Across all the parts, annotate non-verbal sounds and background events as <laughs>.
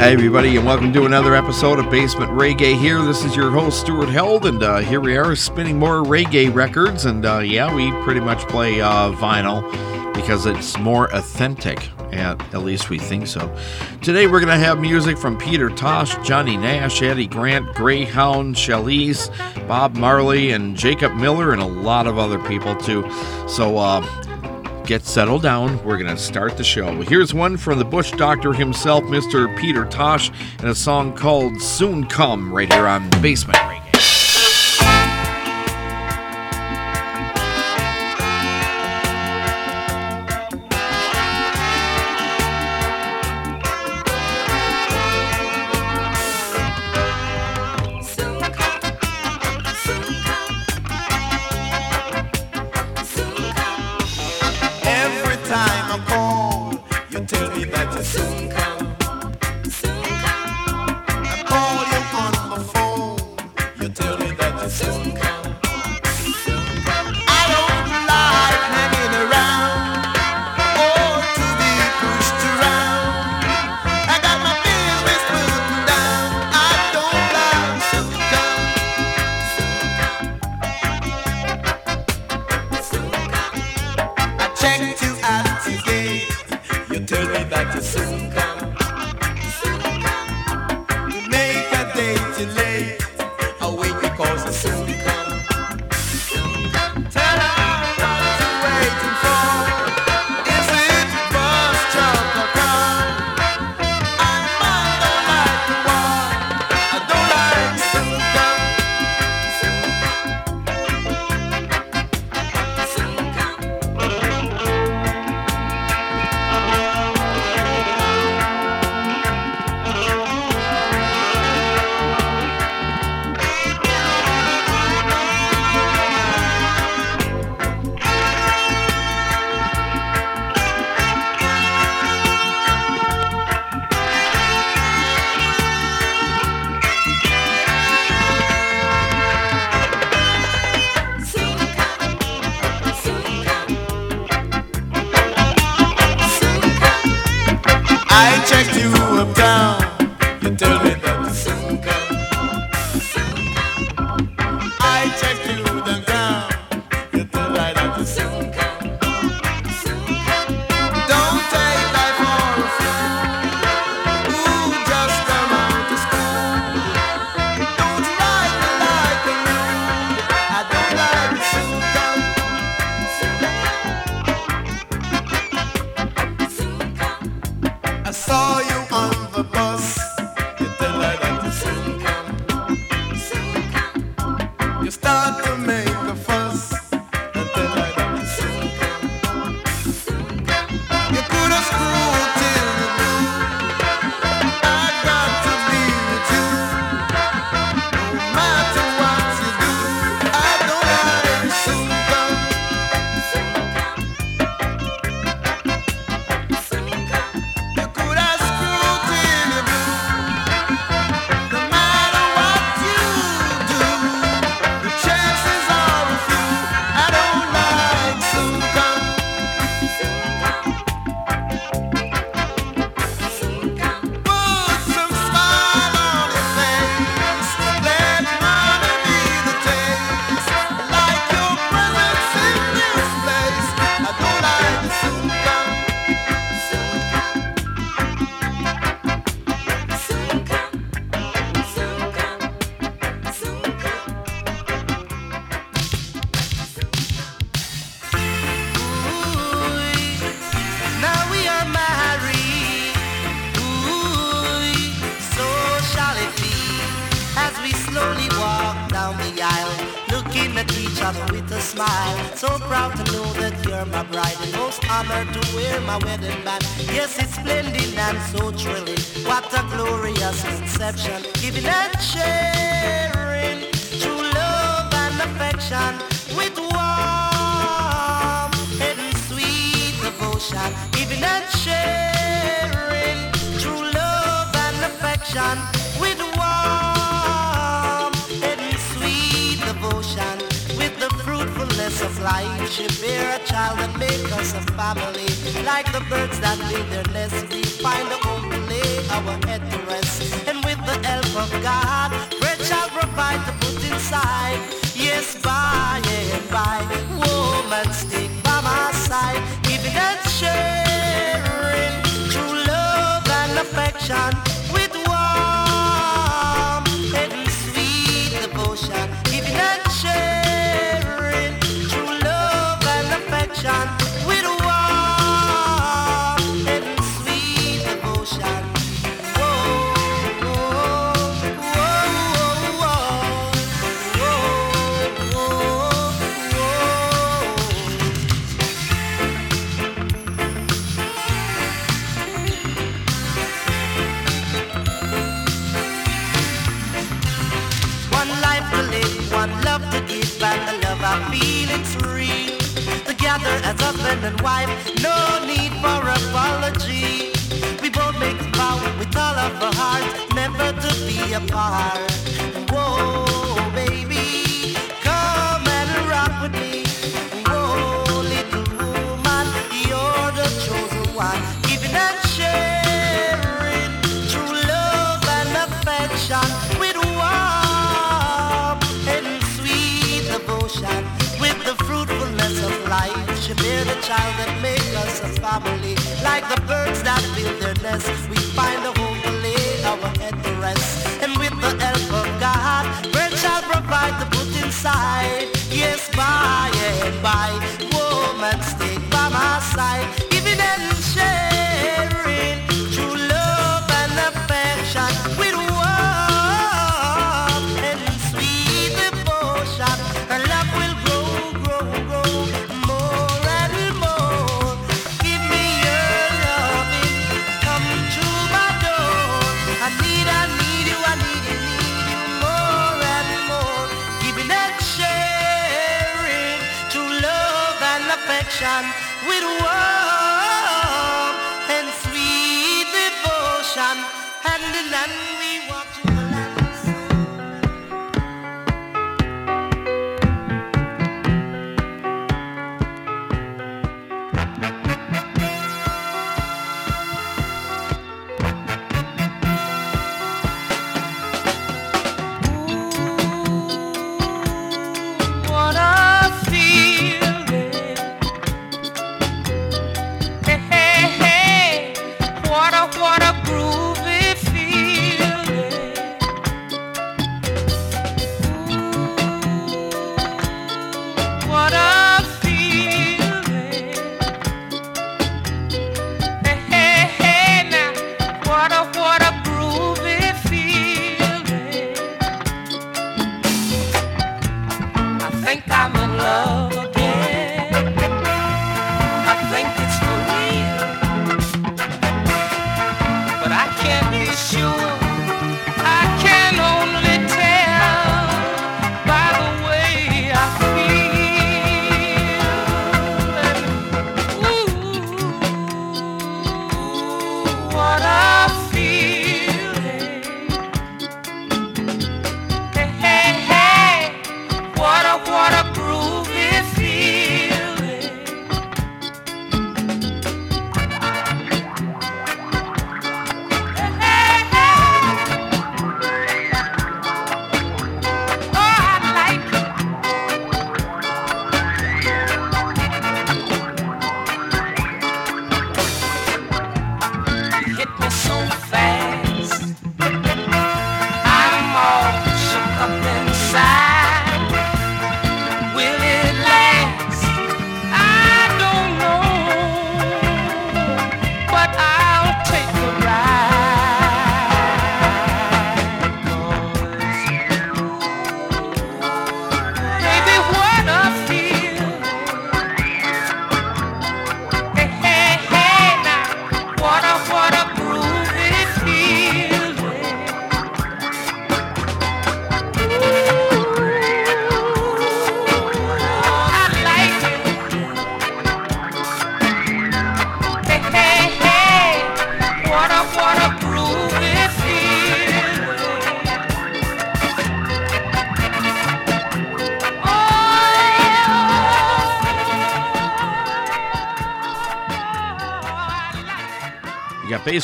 Hey, everybody, and welcome to another episode of Basement Reggae here. This is your host, Stuart Held, and uh, here we are spinning more reggae records. And uh, yeah, we pretty much play uh, vinyl because it's more authentic, at, at least we think so. Today, we're going to have music from Peter Tosh, Johnny Nash, Eddie Grant, Greyhound, Chalice, Bob Marley, and Jacob Miller, and a lot of other people, too. So, um, Get settled down. We're going to start the show. Here's one from the Bush Doctor himself, Mr. Peter Tosh, and a song called Soon Come, right here on Basement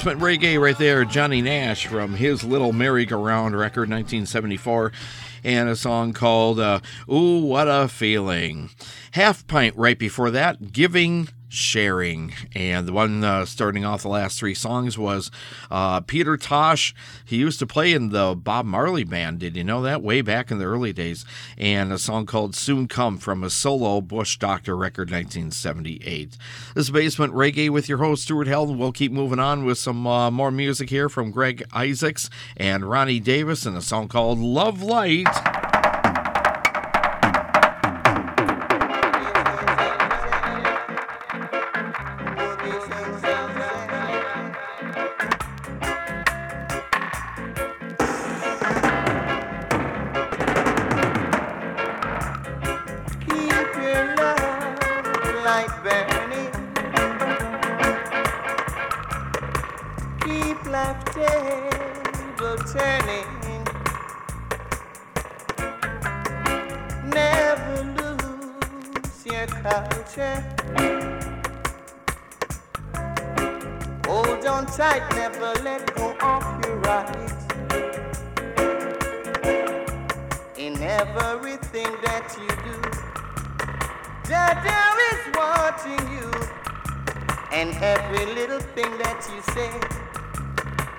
Basement Reggae right there, Johnny Nash from his Little Merry-Go-Round record, 1974, and a song called uh, Ooh, What a Feeling. Half Pint right before that, Giving Sharing. And the one uh, starting off the last three songs was uh, Peter Tosh. He used to play in the Bob Marley band. Did you know that? Way back in the early days. And a song called Soon Come from a solo Bush Doctor record, 1978. This is Basement Reggae with your host, Stuart Held. We'll keep moving on with some uh, more music here from Greg Isaacs and Ronnie Davis and a song called Love Light. Hold on tight, never let go of your rights. in everything that you do. Dada is watching you, and every little thing that you say.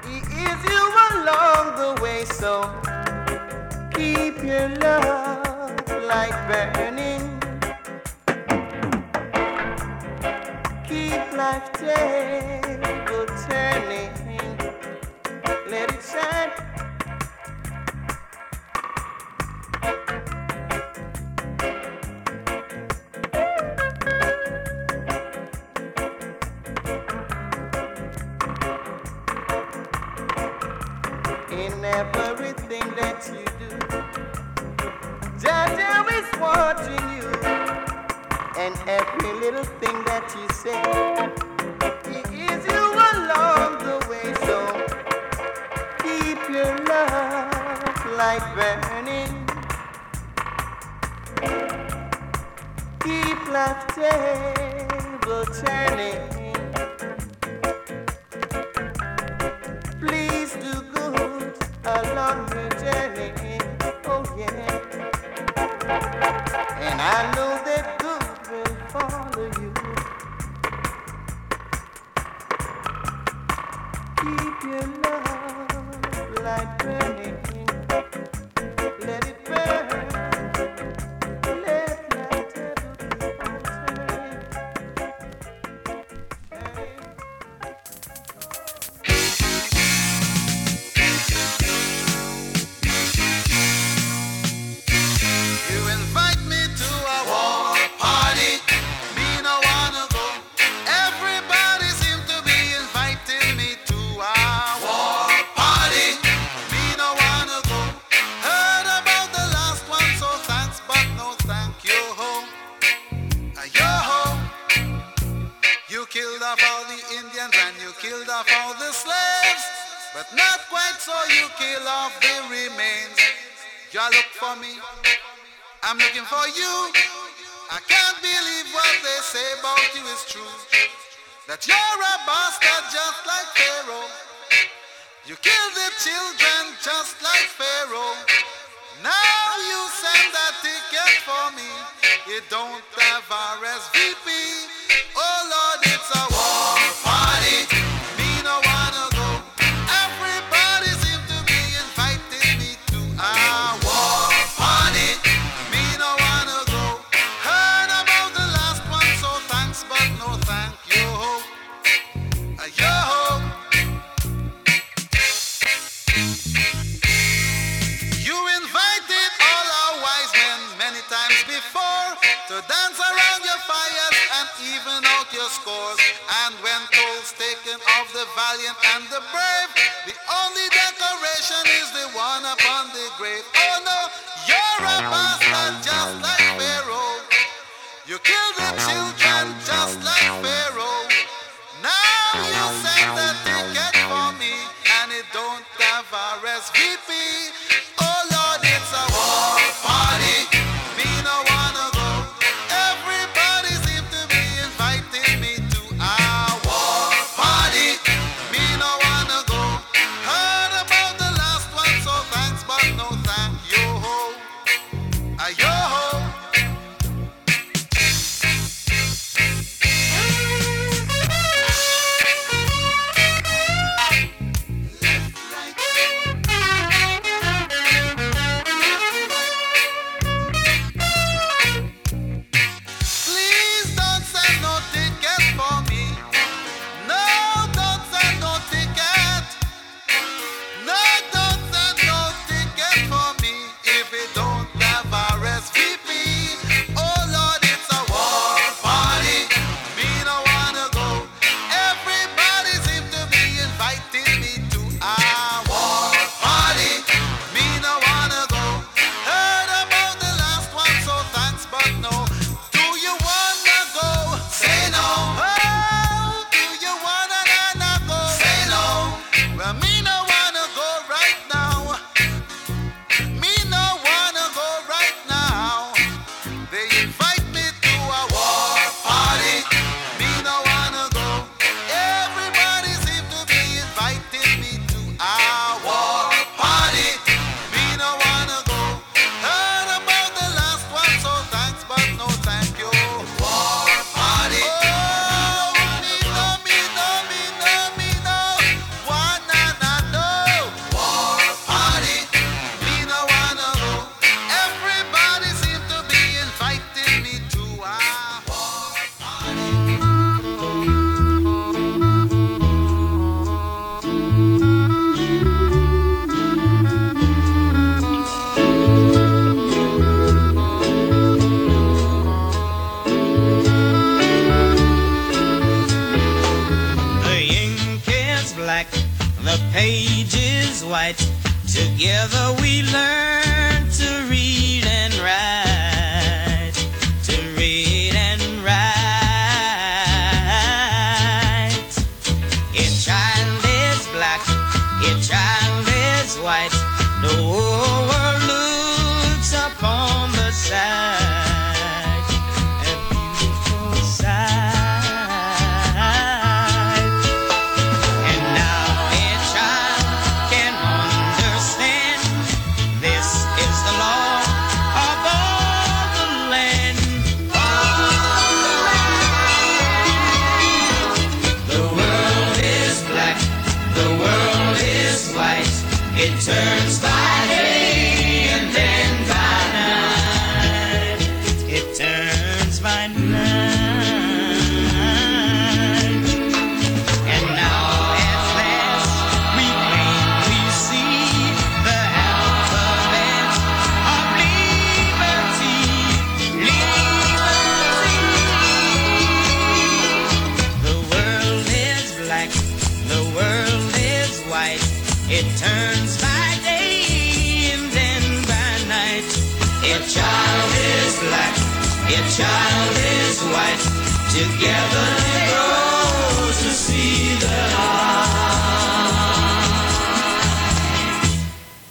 He is you along the way, so keep your love light burning. Keep You kill the children just like Pharaoh. Now you send that ticket for me. You don't have RSVP. Of the valiant and the brave, the only decoration is the one upon the grave. Oh no, you're a bastard just like Pharaoh. You kill the children just like Pharaoh. Now you send the ticket for me and it don't have a RSVP.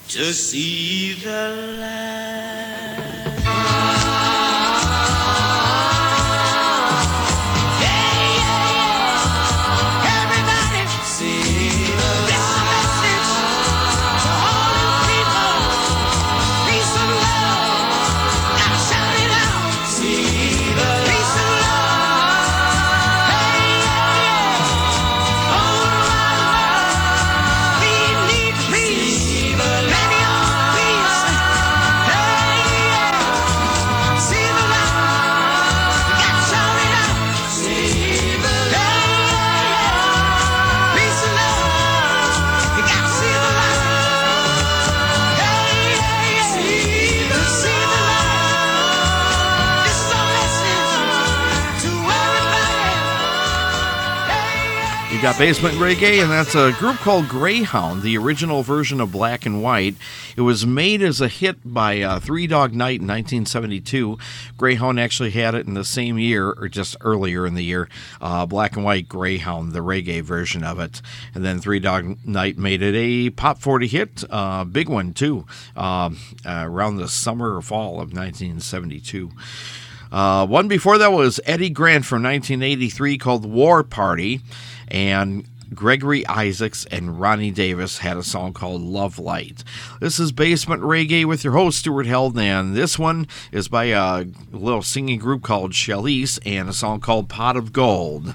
to see the light. got Basement Reggae, and that's a group called Greyhound, the original version of Black and White. It was made as a hit by uh, Three Dog Night in 1972. Greyhound actually had it in the same year, or just earlier in the year, uh, Black and White Greyhound, the reggae version of it. And then Three Dog Night made it a Pop 40 hit, uh, big one too, um, around the summer or fall of 1972. Uh, one before that was Eddie Grant from 1983 called War Party and Gregory Isaacs and Ronnie Davis had a song called Love Light. This is Basement Reggae with your host, Stuart Heldan. This one is by a little singing group called Chalice and a song called Pot of Gold.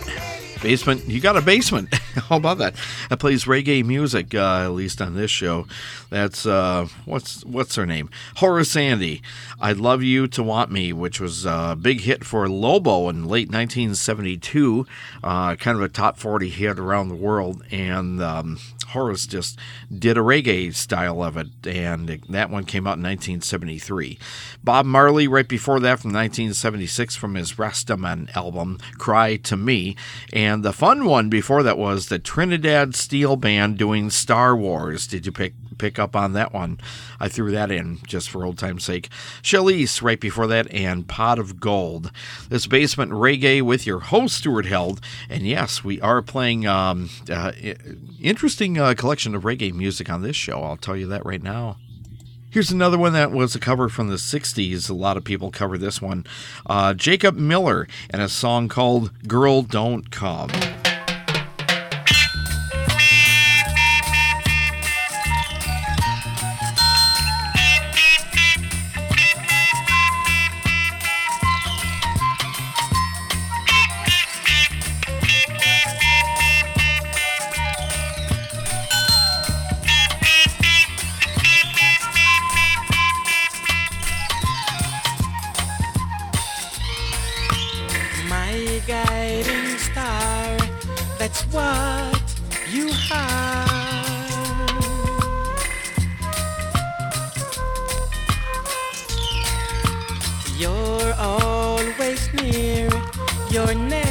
Basement, you got a basement. <laughs> How about that? That plays reggae music, uh, at least on this show. That's uh, what's what's her name? Horace Andy. I'd love you to want me, which was a big hit for Lobo in late 1972. Uh, kind of a top 40 hit around the world, and um, Horace just did a reggae style of it, and that one came out in 1973. Bob Marley, right before that, from 1976, from his Rastaman album, Cry to Me. And the fun one before that was the Trinidad Steel Band doing Star Wars. Did you pick pick up on that one? I threw that in just for old time's sake. Chalice, right before that, and Pot of Gold. This basement reggae with your host, Stuart Held. And yes, we are playing um, uh, interesting uh, collection of reggae music on this show. I'll tell you that right now. Here's another one that was a cover from the 60s. A lot of people cover this one. Uh, Jacob Miller and a song called Girl Don't Come. Guiding star, that's what you are. You're always near, you're never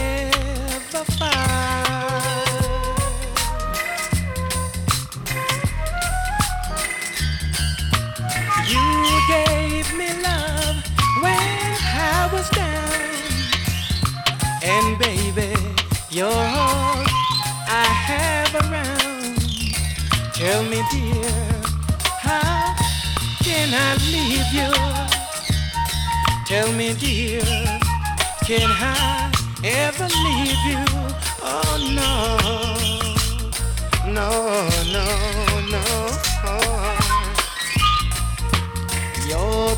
me, dear, how can I leave you? Tell me, dear, can I ever leave you? Oh no, no, no, no. Your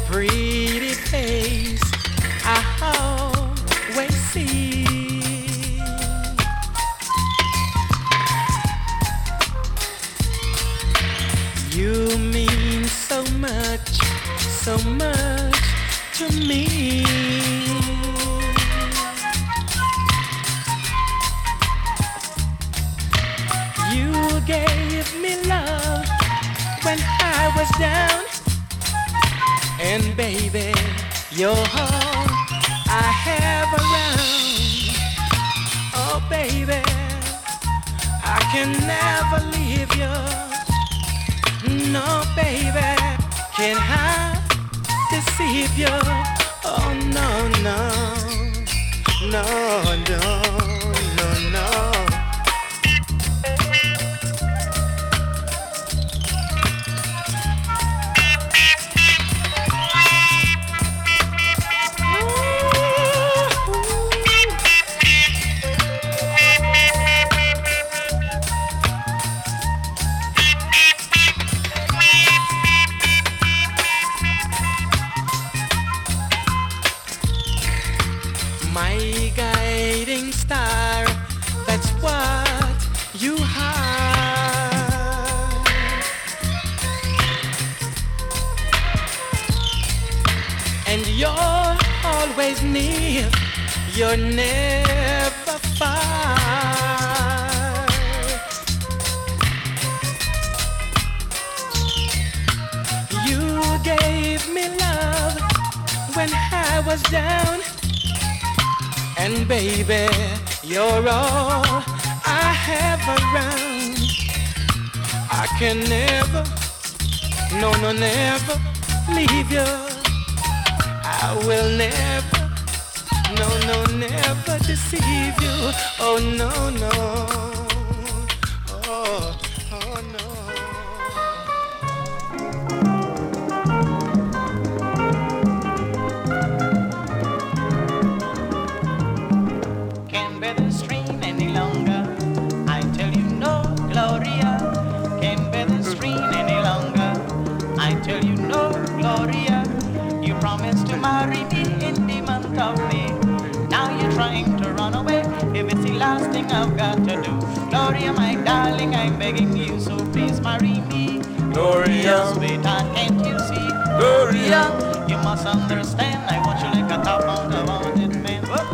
You must understand. I want you like a top on the wanted man. Whoop.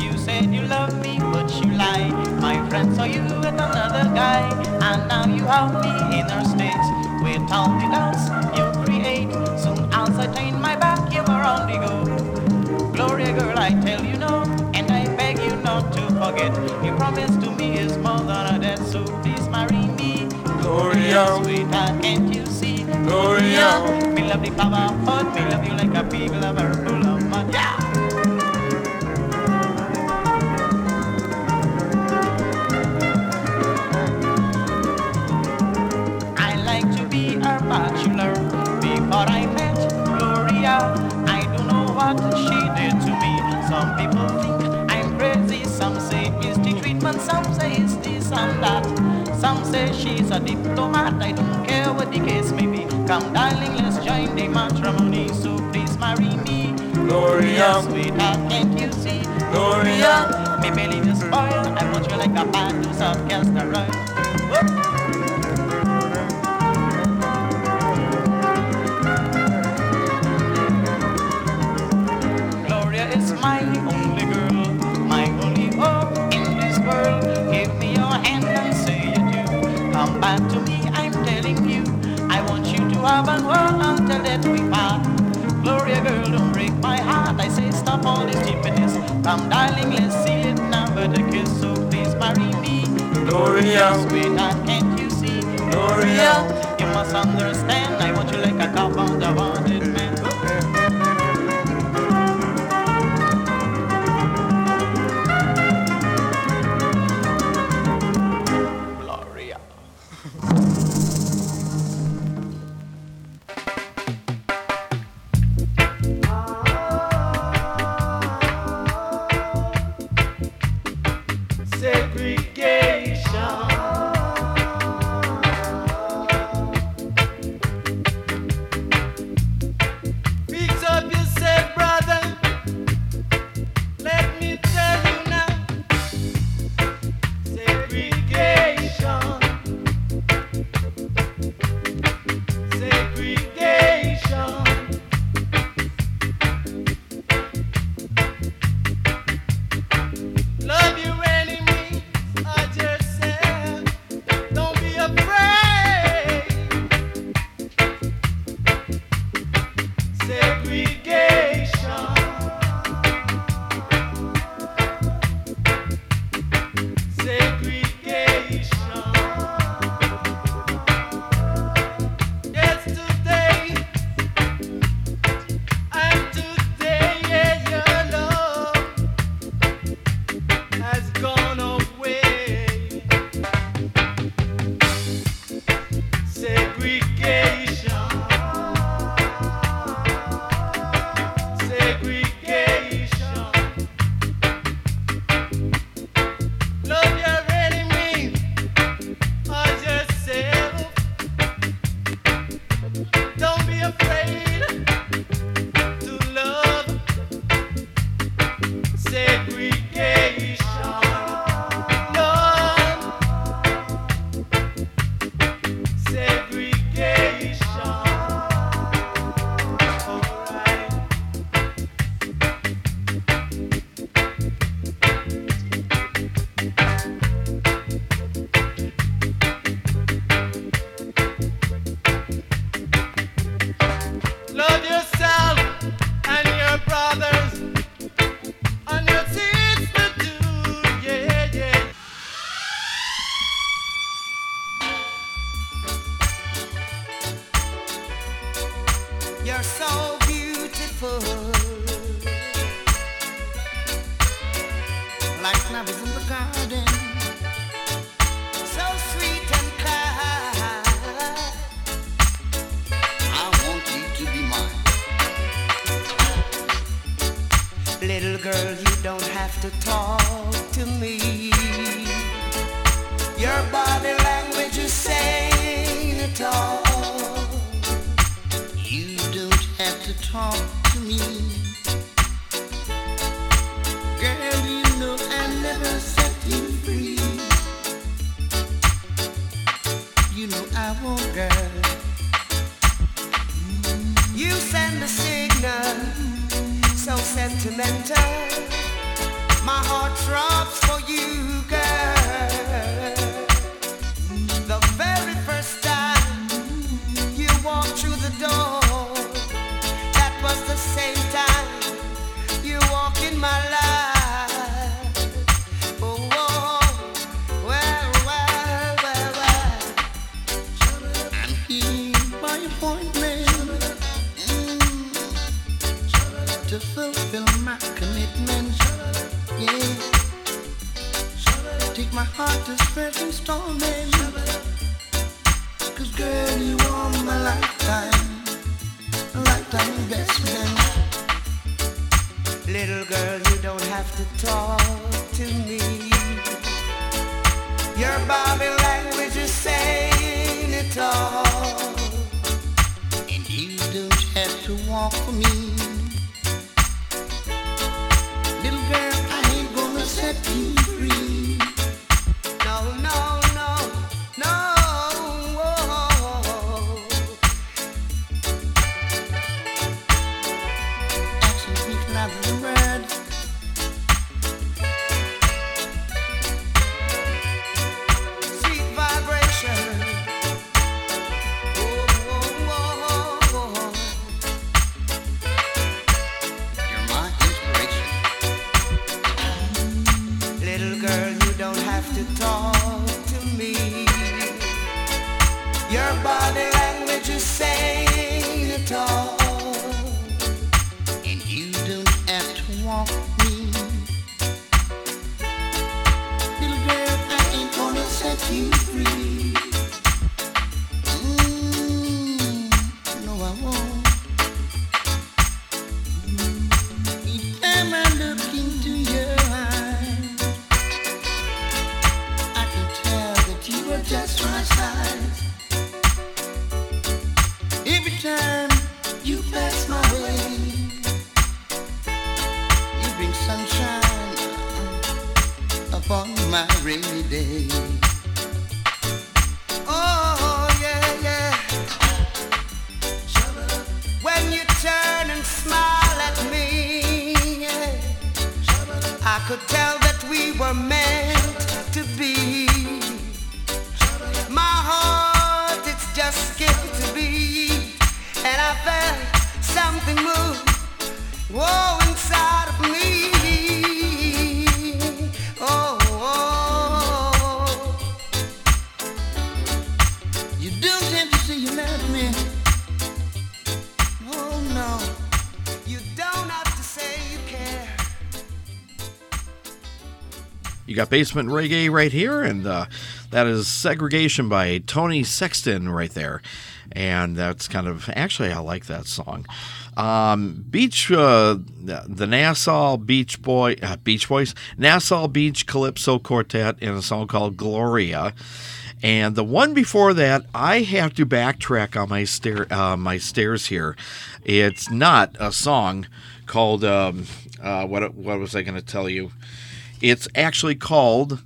You said you love me, but you lie. My friend saw you with another guy, and now you have me in her state. With all the doubts you create, soon as I turn my back, you're on the go. Gloria, girl, I tell you not to forget. Your promise to me his mother debt, so please marry me. Gloria. sweetheart, can't you see? Gloria. me love the pot, me love you like a big lover she's a diplomat, I don't care what the case may be. Come, darling, let's join the matrimony, so please marry me. Gloria. sweetheart, can't you see? Gloria. me belly is spoiled, I want you like a band to some you to have until that we part. Gloria, girl, don't break my heart. I say stop all this stupidness. Come, darling, let's seal it now with a kiss. So please marry me. Gloria. Sweetheart, can't you see? Gloria. You must understand. I want you like a cop on the wanted heart to first installment. Cause girl, you are my lifetime, lifetime investment. Little girl, you don't have to talk to me. Your body language is saying it all. And you don't have to walk for me. My rainy day. Oh yeah, yeah. When you turn and smile at me, yeah, I could tell that we were meant to be. My heart, it's just skipped to beat, and I felt something move. Whoa, You got Basement Reggae right here, and uh, that is Segregation by Tony Sexton right there. And that's kind of, actually, I like that song. Um, Beach, uh, the Nassau Beach Boy, uh, Beach Boys, Nassau Beach Calypso Quartet in a song called Gloria. And the one before that, I have to backtrack on my stair, uh, my stairs here. It's not a song called um, uh, what? What was I going to tell you? It's actually called.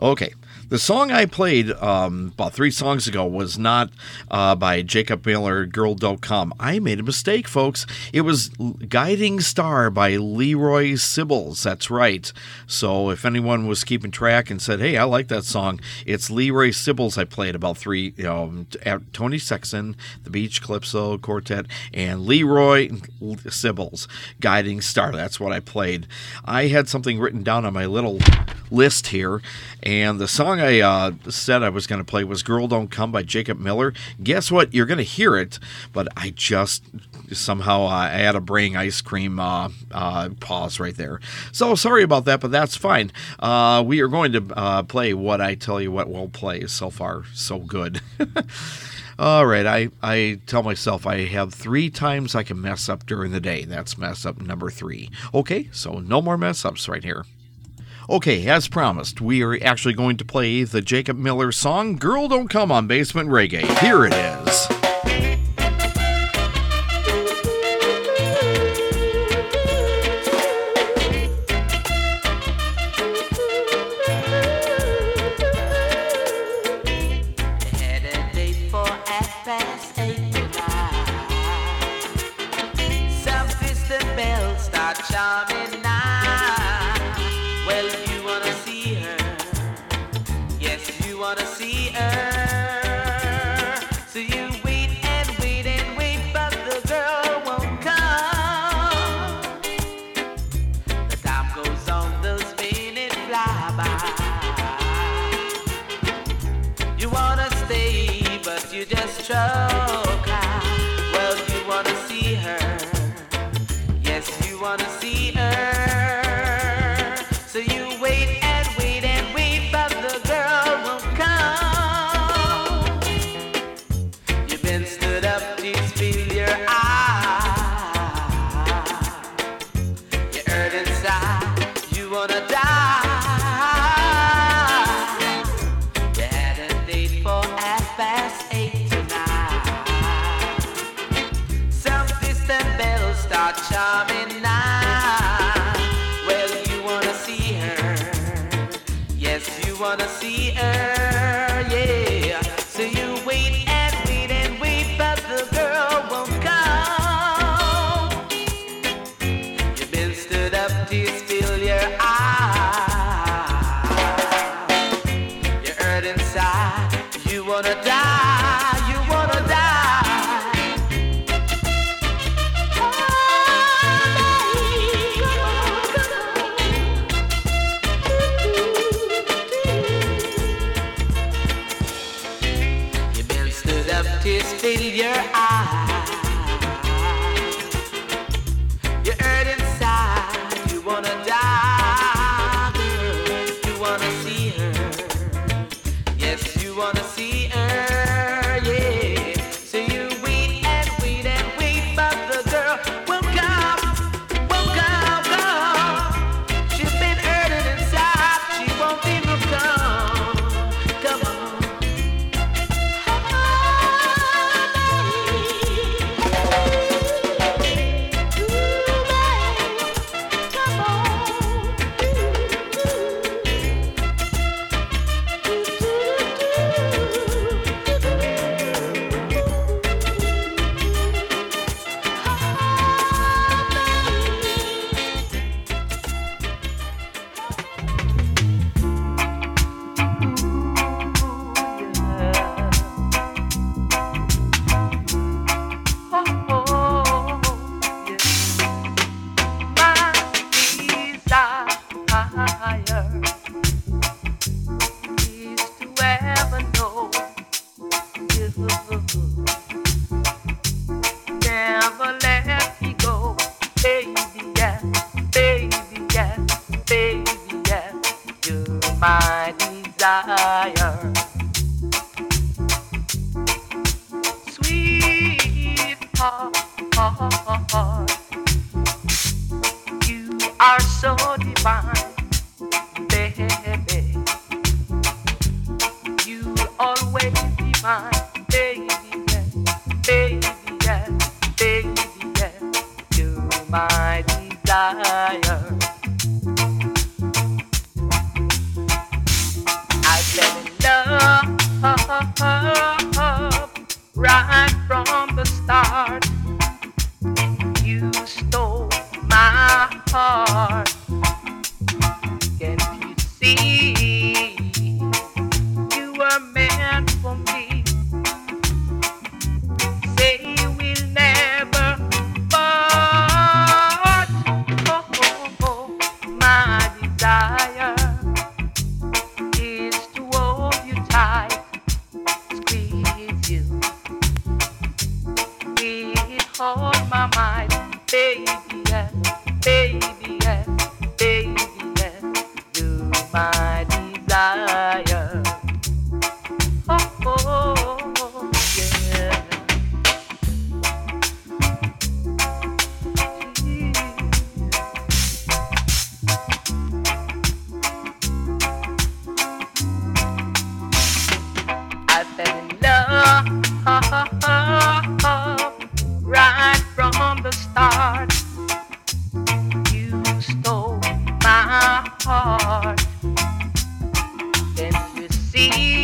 Okay. The song I played um, about three songs ago was not uh, by Jacob Miller, Girl Don't Come. I made a mistake, folks. It was Guiding Star by Leroy Sibbles. That's right. So if anyone was keeping track and said, hey, I like that song, it's Leroy Sibbles I played about three, you know, at Tony Sexton, the Beach Calypso Quartet, and Leroy Sibbles, Guiding Star. That's what I played. I had something written down on my little list here, and the song I uh, said I was going to play was Girl Don't Come by Jacob Miller. Guess what? You're going to hear it, but I just somehow uh, I had a brain ice cream uh, uh, pause right there. So sorry about that, but that's fine. Uh, we are going to uh, play what I tell you what we'll play. So far, so good. <laughs> All right, I, I tell myself I have three times I can mess up during the day. That's mess up number three. Okay, so no more mess ups right here. Okay, as promised, we are actually going to play the Jacob Miller song Girl Don't Come on Basement Reggae. Here it is. You wanna see her, yeah. see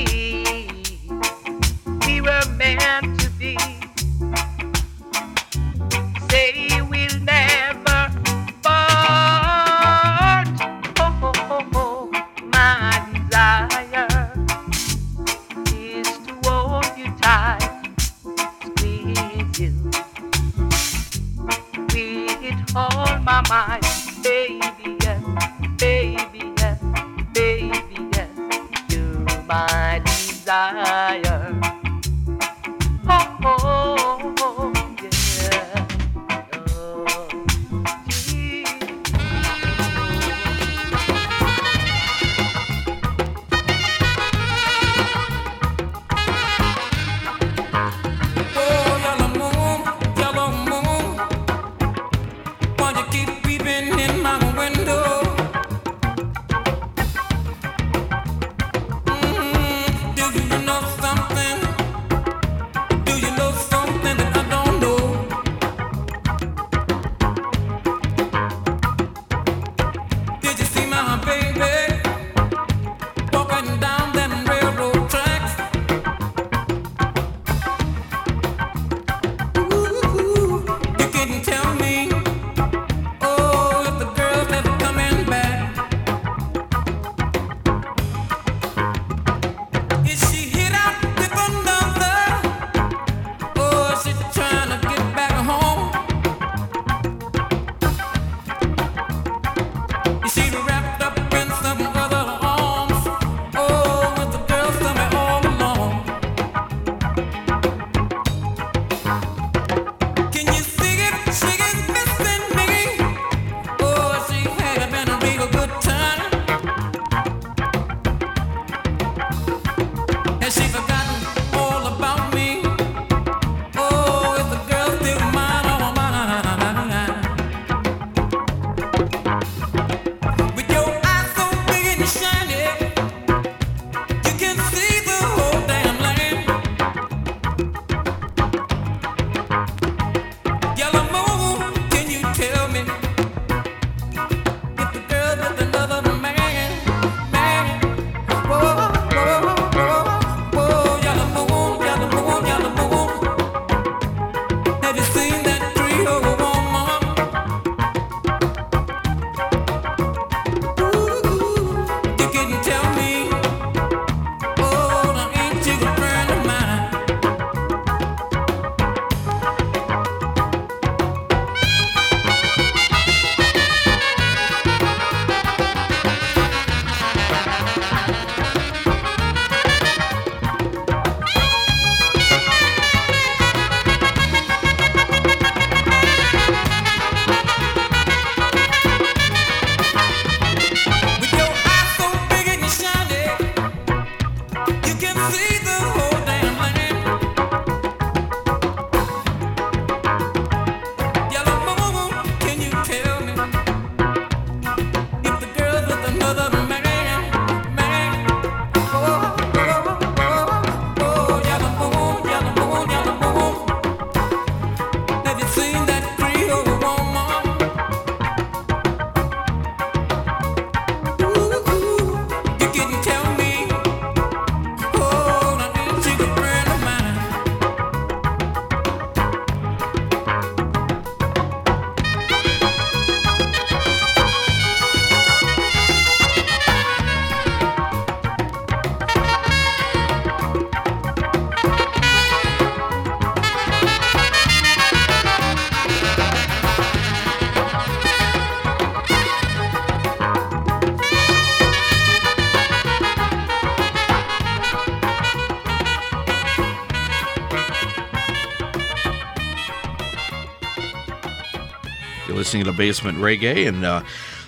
listening to Basement Reggae, and uh,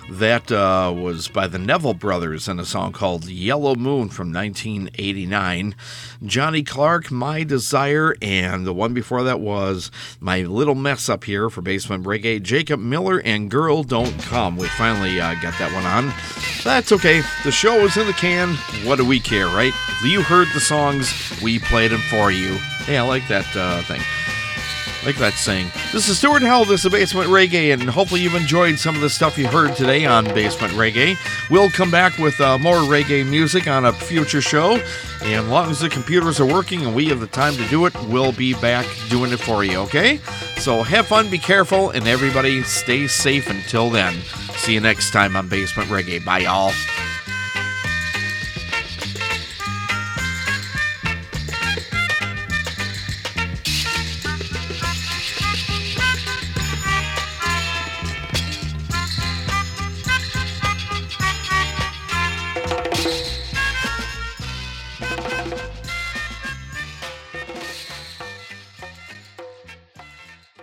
that uh, was by the Neville Brothers and a song called Yellow Moon from 1989. Johnny Clark, My Desire, and the one before that was My Little Mess Up Here for Basement Reggae. Jacob Miller and Girl Don't Come. We finally uh, got that one on. That's okay. The show is in the can. What do we care, right? You heard the songs, we played them for you. Hey, I like that uh, thing like that saying. This is Stuart Hell. This is Basement Reggae, and hopefully you've enjoyed some of the stuff you heard today on Basement Reggae. We'll come back with uh, more reggae music on a future show, and as long as the computers are working and we have the time to do it, we'll be back doing it for you. Okay? So have fun, be careful, and everybody stay safe until then. See you next time on Basement Reggae. Bye, y'all.